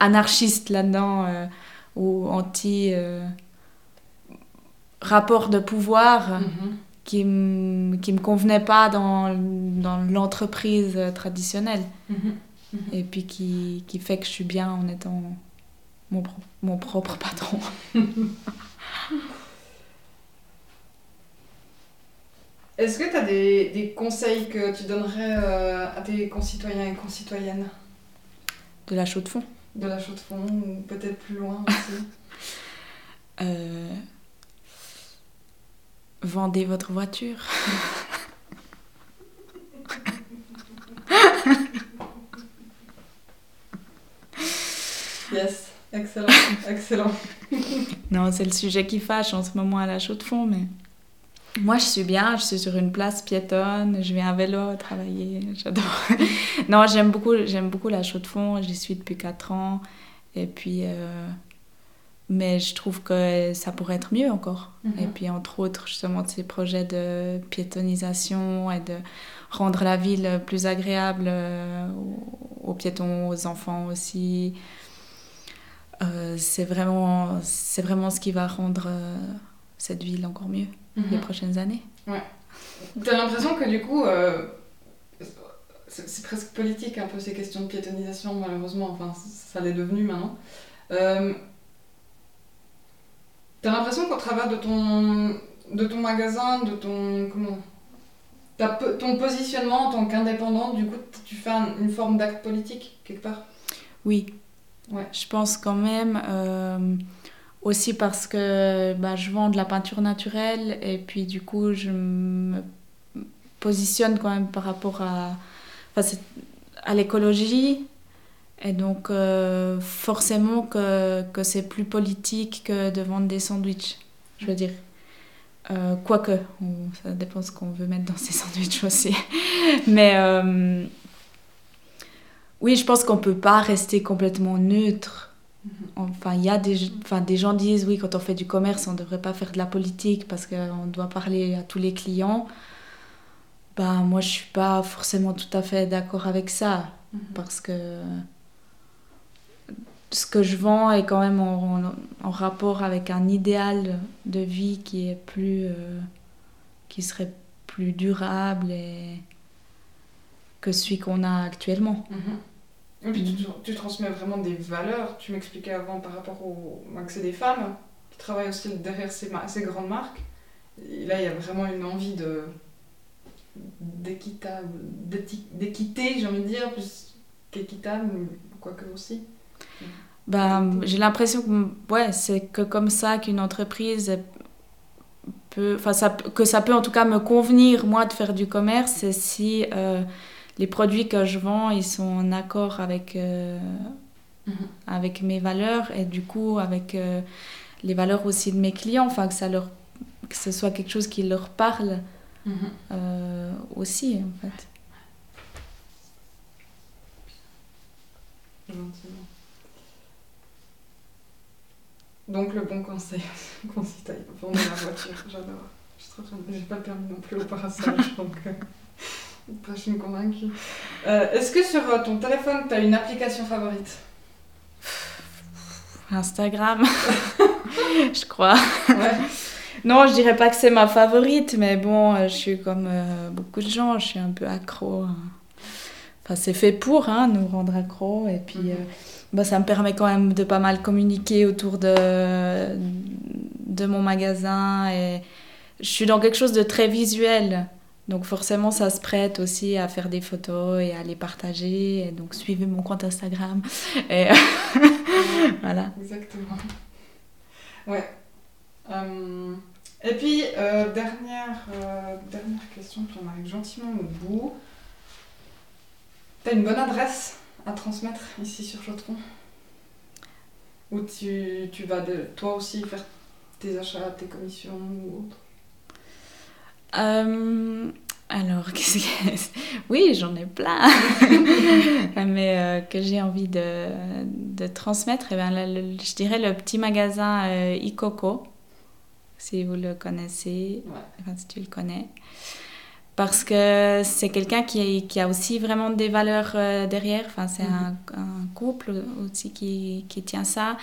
anarchiste là-dedans, euh, ou anti... euh, rapport de pouvoir. Mhm. qui me, qui me convenait pas dans, dans l'entreprise euh, traditionnelle Mhm. et puis qui, qui fait que je suis bien en étant mon, pro- mon propre patron. *laughs* Est-ce que tu as des, des conseils que tu donnerais euh, à tes concitoyens et concitoyennes? De la chaux de fond. de la chaux de fond ou peut-être plus loin aussi? *laughs* Euh, vendez votre voiture. *laughs* Yes, excellent, excellent. Non, c'est le sujet qui fâche en ce moment à la chaux de fond, mais moi je suis bien, je suis sur une place piétonne, je viens à vélo travailler, *laughs* j'adore. non, j'aime beaucoup, j'aime beaucoup la chaux de fond, j'y suis depuis 4 ans, et puis. euh, mais je trouve que ça pourrait être mieux encore. Mhm. Et puis, entre autres, justement, ces projets de piétonisation et de rendre la ville plus agréable euh, aux piétons, aux enfants aussi. Euh, c'est vraiment, vraiment ce qui va rendre cette ville encore mieux les Mhm. prochaines années. T'as l'impression que du coup, euh, c'est presque politique un peu ces questions de piétonisation, malheureusement, enfin ça l'est devenu maintenant. Euh, T'as l'impression qu'au travers de ton, de ton magasin, de ton. Comment ton positionnement en tant qu'indépendante, du coup, tu fais un- une forme d'acte politique, quelque part? Oui. Ouais. Je pense quand même euh, aussi parce que bah, je vends de la peinture naturelle et puis du coup je me positionne quand même par rapport à, enfin, à l'écologie et donc euh, forcément que, que c'est plus politique que de vendre des sandwichs, je veux dire. Euh, Quoique, ça dépend ce qu'on veut mettre dans ces sandwichs aussi. *laughs* Mais euh, oui, je pense qu'on peut pas rester complètement neutre. Enfin, il y a des, enfin, des gens disent oui, quand on fait du commerce, on ne devrait pas faire de la politique parce qu'on doit parler à tous les clients. Ben, moi, je suis pas forcément tout à fait d'accord avec ça parce que ce que je vends est quand même en, en- en rapport avec un idéal de vie qui est plus euh, qui serait plus durable et que celui qu'on a actuellement. Et puis tu, tu transmets vraiment des valeurs. Tu m'expliquais avant par rapport au. que c'est des femmes qui travaillent aussi derrière ces, grandes marques. Et là, il y a vraiment une envie de d'équitable, d'équité, j'ai envie de dire, plus qu'équitable, quoique aussi. Ben, j'ai l'impression que ouais, c'est que comme ça qu'une entreprise peut, enfin ça, que ça peut en tout cas me convenir moi de faire du commerce, c'est si euh, les produits que je vends ils sont en accord avec euh, Mhm. avec mes valeurs et du coup avec euh, les valeurs aussi de mes clients, enfin que ça leur que ce soit quelque chose qui leur parle euh, aussi en fait. Donc le bon conseil, *laughs* conseil taille, vendre la voiture, j'adore. Je suis trop. J'ai pas permis non plus au parassage, *laughs* donc euh, je suis convaincue. Euh, Est-ce que sur euh, ton téléphone, tu as une application favorite? Instagram, *laughs* je crois. Ouais. Non, je dirais pas que c'est ma favorite, mais bon, euh, je suis comme euh, beaucoup de gens, je suis un peu accro. Enfin, c'est fait pour hein, nous rendre accro, et puis Mhm. euh, bah, ça me permet quand même de pas mal communiquer autour de, de mon magasin, et je suis dans quelque chose de très visuel. Donc forcément, ça se prête aussi à faire des photos et à les partager. Et donc suivez mon compte Instagram. *laughs* Et *laughs* voilà. Exactement. Ouais. Euh, et puis, euh, dernière, euh, dernière question, puis on arrive gentiment au bout. T'as une bonne adresse à transmettre ici sur Chotron Où tu, tu vas toi aussi faire tes achats, tes commissions ou autre? Euh, alors, *laughs* qu'est-ce que... Oui, j'en ai plein. *laughs* Mais euh, que j'ai envie de, de transmettre, eh ben, le- le- je dirais le petit magasin euh, Ikoko, si vous le connaissez, Ouais. enfin, si tu le connais. Parce que c'est quelqu'un qui, qui a aussi vraiment des valeurs euh, derrière. Enfin, c'est un, un couple aussi qui, qui tient ça.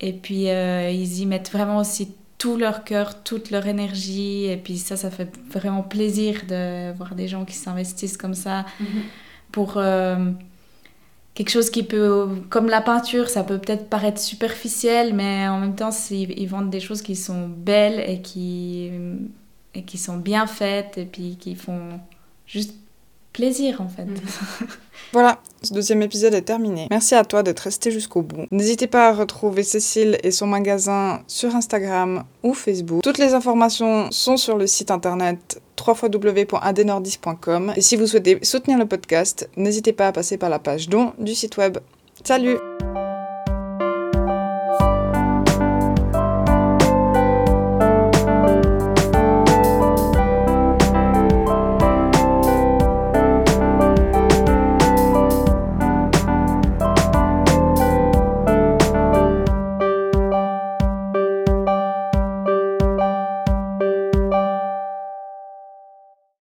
Et puis, ils y mettent vraiment aussi tout leur cœur, toute leur énergie. Et puis ça, ça fait vraiment plaisir de voir des gens qui s'investissent comme ça pour euh, quelque chose qui peut, comme la peinture, ça peut peut-être paraître superficiel, mais en même temps, ils vendent des choses qui sont belles et qui, et qui sont bien faites et puis qui font juste plaisir en fait. Mhm. *laughs* Voilà, ce deuxième épisode est terminé. Merci à toi d'être resté jusqu'au bout. N'hésitez pas à retrouver Cécile et son magasin sur Instagram ou Facebook. Toutes les informations sont sur le site internet www.adenordis.com. Et si vous souhaitez soutenir le podcast, n'hésitez pas à passer par la page don du site web. Salut